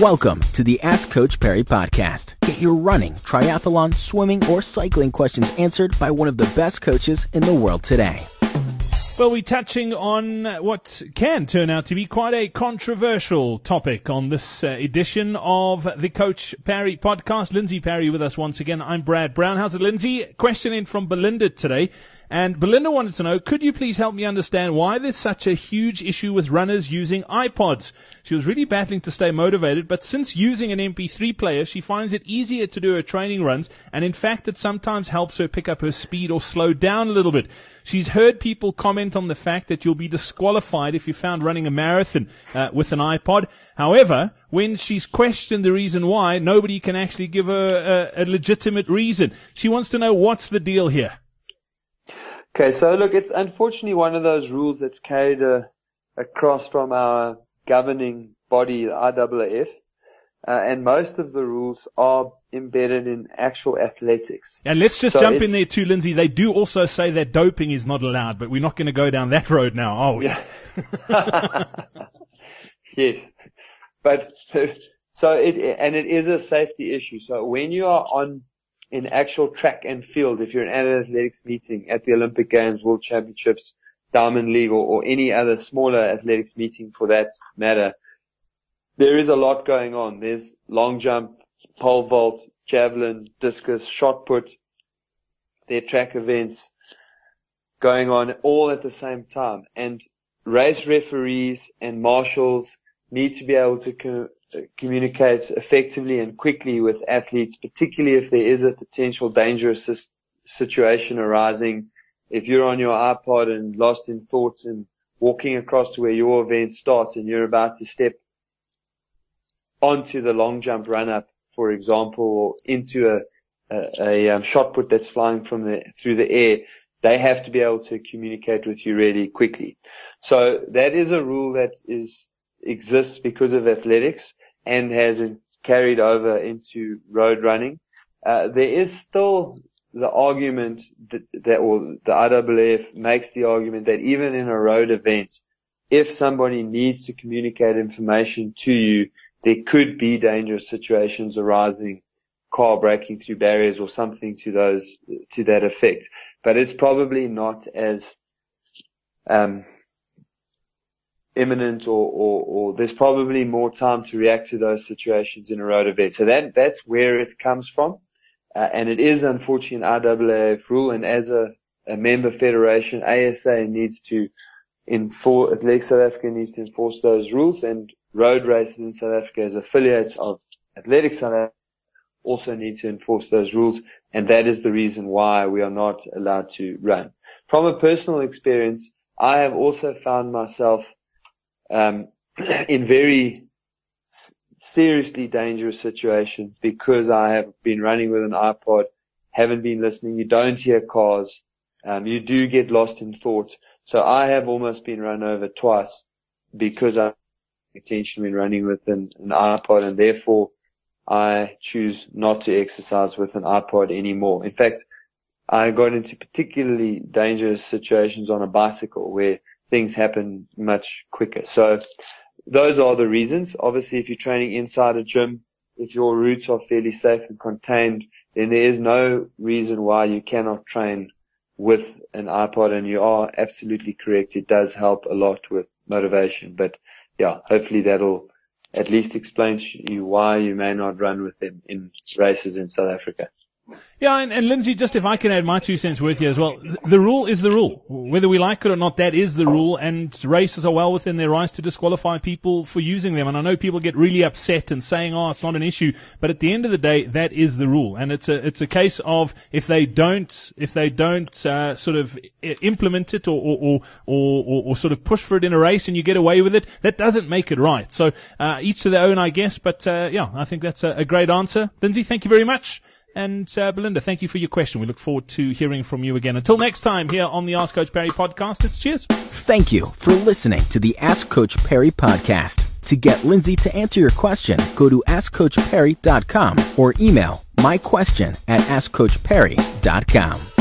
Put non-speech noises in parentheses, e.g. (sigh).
Welcome to the Ask Coach Parry podcast. Get your running, triathlon, swimming, or cycling questions answered by one of the best coaches in the world today. Well, we're touching on what can turn out to be quite a controversial topic on this uh, edition of the Coach Parry podcast. Lindsay Parry with us once again. I'm Brad Brown. How's it, Lindsay? Question in from Belinda today. And Belinda wanted to know, could you please help me understand why there's such a huge issue with runners using iPods? She was really battling to stay motivated, but since using an MP3 player, she finds it easier to do her training runs, and in fact, it sometimes helps her pick up her speed or slow down a little bit. She's heard people comment on the fact that you'll be disqualified if you're found running a marathon uh, with an iPod. However, when she's questioned the reason why, nobody can actually give her a, a legitimate reason. She wants to know what's the deal here. Okay, so look, it's unfortunately one of those rules that's carried uh, across from our governing body, the IAAF, uh, and most of the rules are embedded in actual athletics. And let's just so jump in there too, Lindsay. They do also say that doping is not allowed, but we're not going to go down that road now, are we? Yeah. (laughs) yes, but (laughs) so it and it is a safety issue. So when you are on in actual track and field, if you're an athletics meeting at the Olympic Games, World Championships, Diamond League, or, or any other smaller athletics meeting for that matter, there is a lot going on. There's long jump, pole vault, javelin, discus, shot put, their track events going on all at the same time. And race referees and marshals need to be able to communicate effectively and quickly with athletes, particularly if there is a potential dangerous situation arising. If you're on your iPod and lost in thought and walking across to where your event starts and you're about to step onto the long jump run up, for example, or into a, a, a um, shot put that's flying from the, through the air, they have to be able to communicate with you really quickly. So that is a rule that is exists because of athletics and has carried over into road running. Uh, there is still the argument that, that, or the IAAF makes the argument that even in a road event, if somebody needs to communicate information to you, there could be dangerous situations arising, car breaking through barriers or something to those, to that effect. But it's probably not as, um, imminent or, or, or there's probably more time to react to those situations in a road event. So that, that's where it comes from. Uh, and it is unfortunately an IAAF rule. And as a, a member federation, ASA needs to enforce, Athletics South Africa needs to enforce those rules and road races in South Africa as affiliates of Athletics South Africa also need to enforce those rules. And that is the reason why we are not allowed to run. From a personal experience, I have also found myself um, (clears throat) in very seriously dangerous situations because I have been running with an iPod, haven't been listening. You don't hear cars. Um, you do get lost in thought. So I have almost been run over twice because I intentionally been running with an, an iPod and therefore I choose not to exercise with an iPod anymore. In fact, I got into particularly dangerous situations on a bicycle where things happen much quicker. So those are the reasons. Obviously, if you're training inside a gym, if your routes are fairly safe and contained, then there is no reason why you cannot train with an iPod and you are absolutely correct. It does help a lot with motivation, but yeah, hopefully that'll at least explain to you why you may not run with them in races in South Africa. Yeah, and, and Lindsay, just if I can add my two cents worth here as well, the rule is the rule. Whether we like it or not, that is the rule, and races are well within their rights to disqualify people for using them. And I know people get really upset and saying, "Oh, it's not an issue," but at the end of the day, that is the rule, and it's a it's a case of if they don't if they don't uh, sort of implement it or or, or or, or sort of push for it in a race and you get away with it, that doesn't make it right. So uh, each to their own, I guess. But uh, yeah, I think that's a, a great answer, Lindsay. Thank you very much. And uh, Belinda, thank you for your question. We look forward to hearing from you again. Until next time, here on the Ask Coach Parry podcast, it's cheers. Thank you for listening to the Ask Coach Parry podcast. To get Lindsay to answer your question, go to AskCoachParry.com or email my question at AskCoachParry.com.